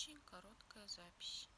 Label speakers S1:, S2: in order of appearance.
S1: очень короткая запись.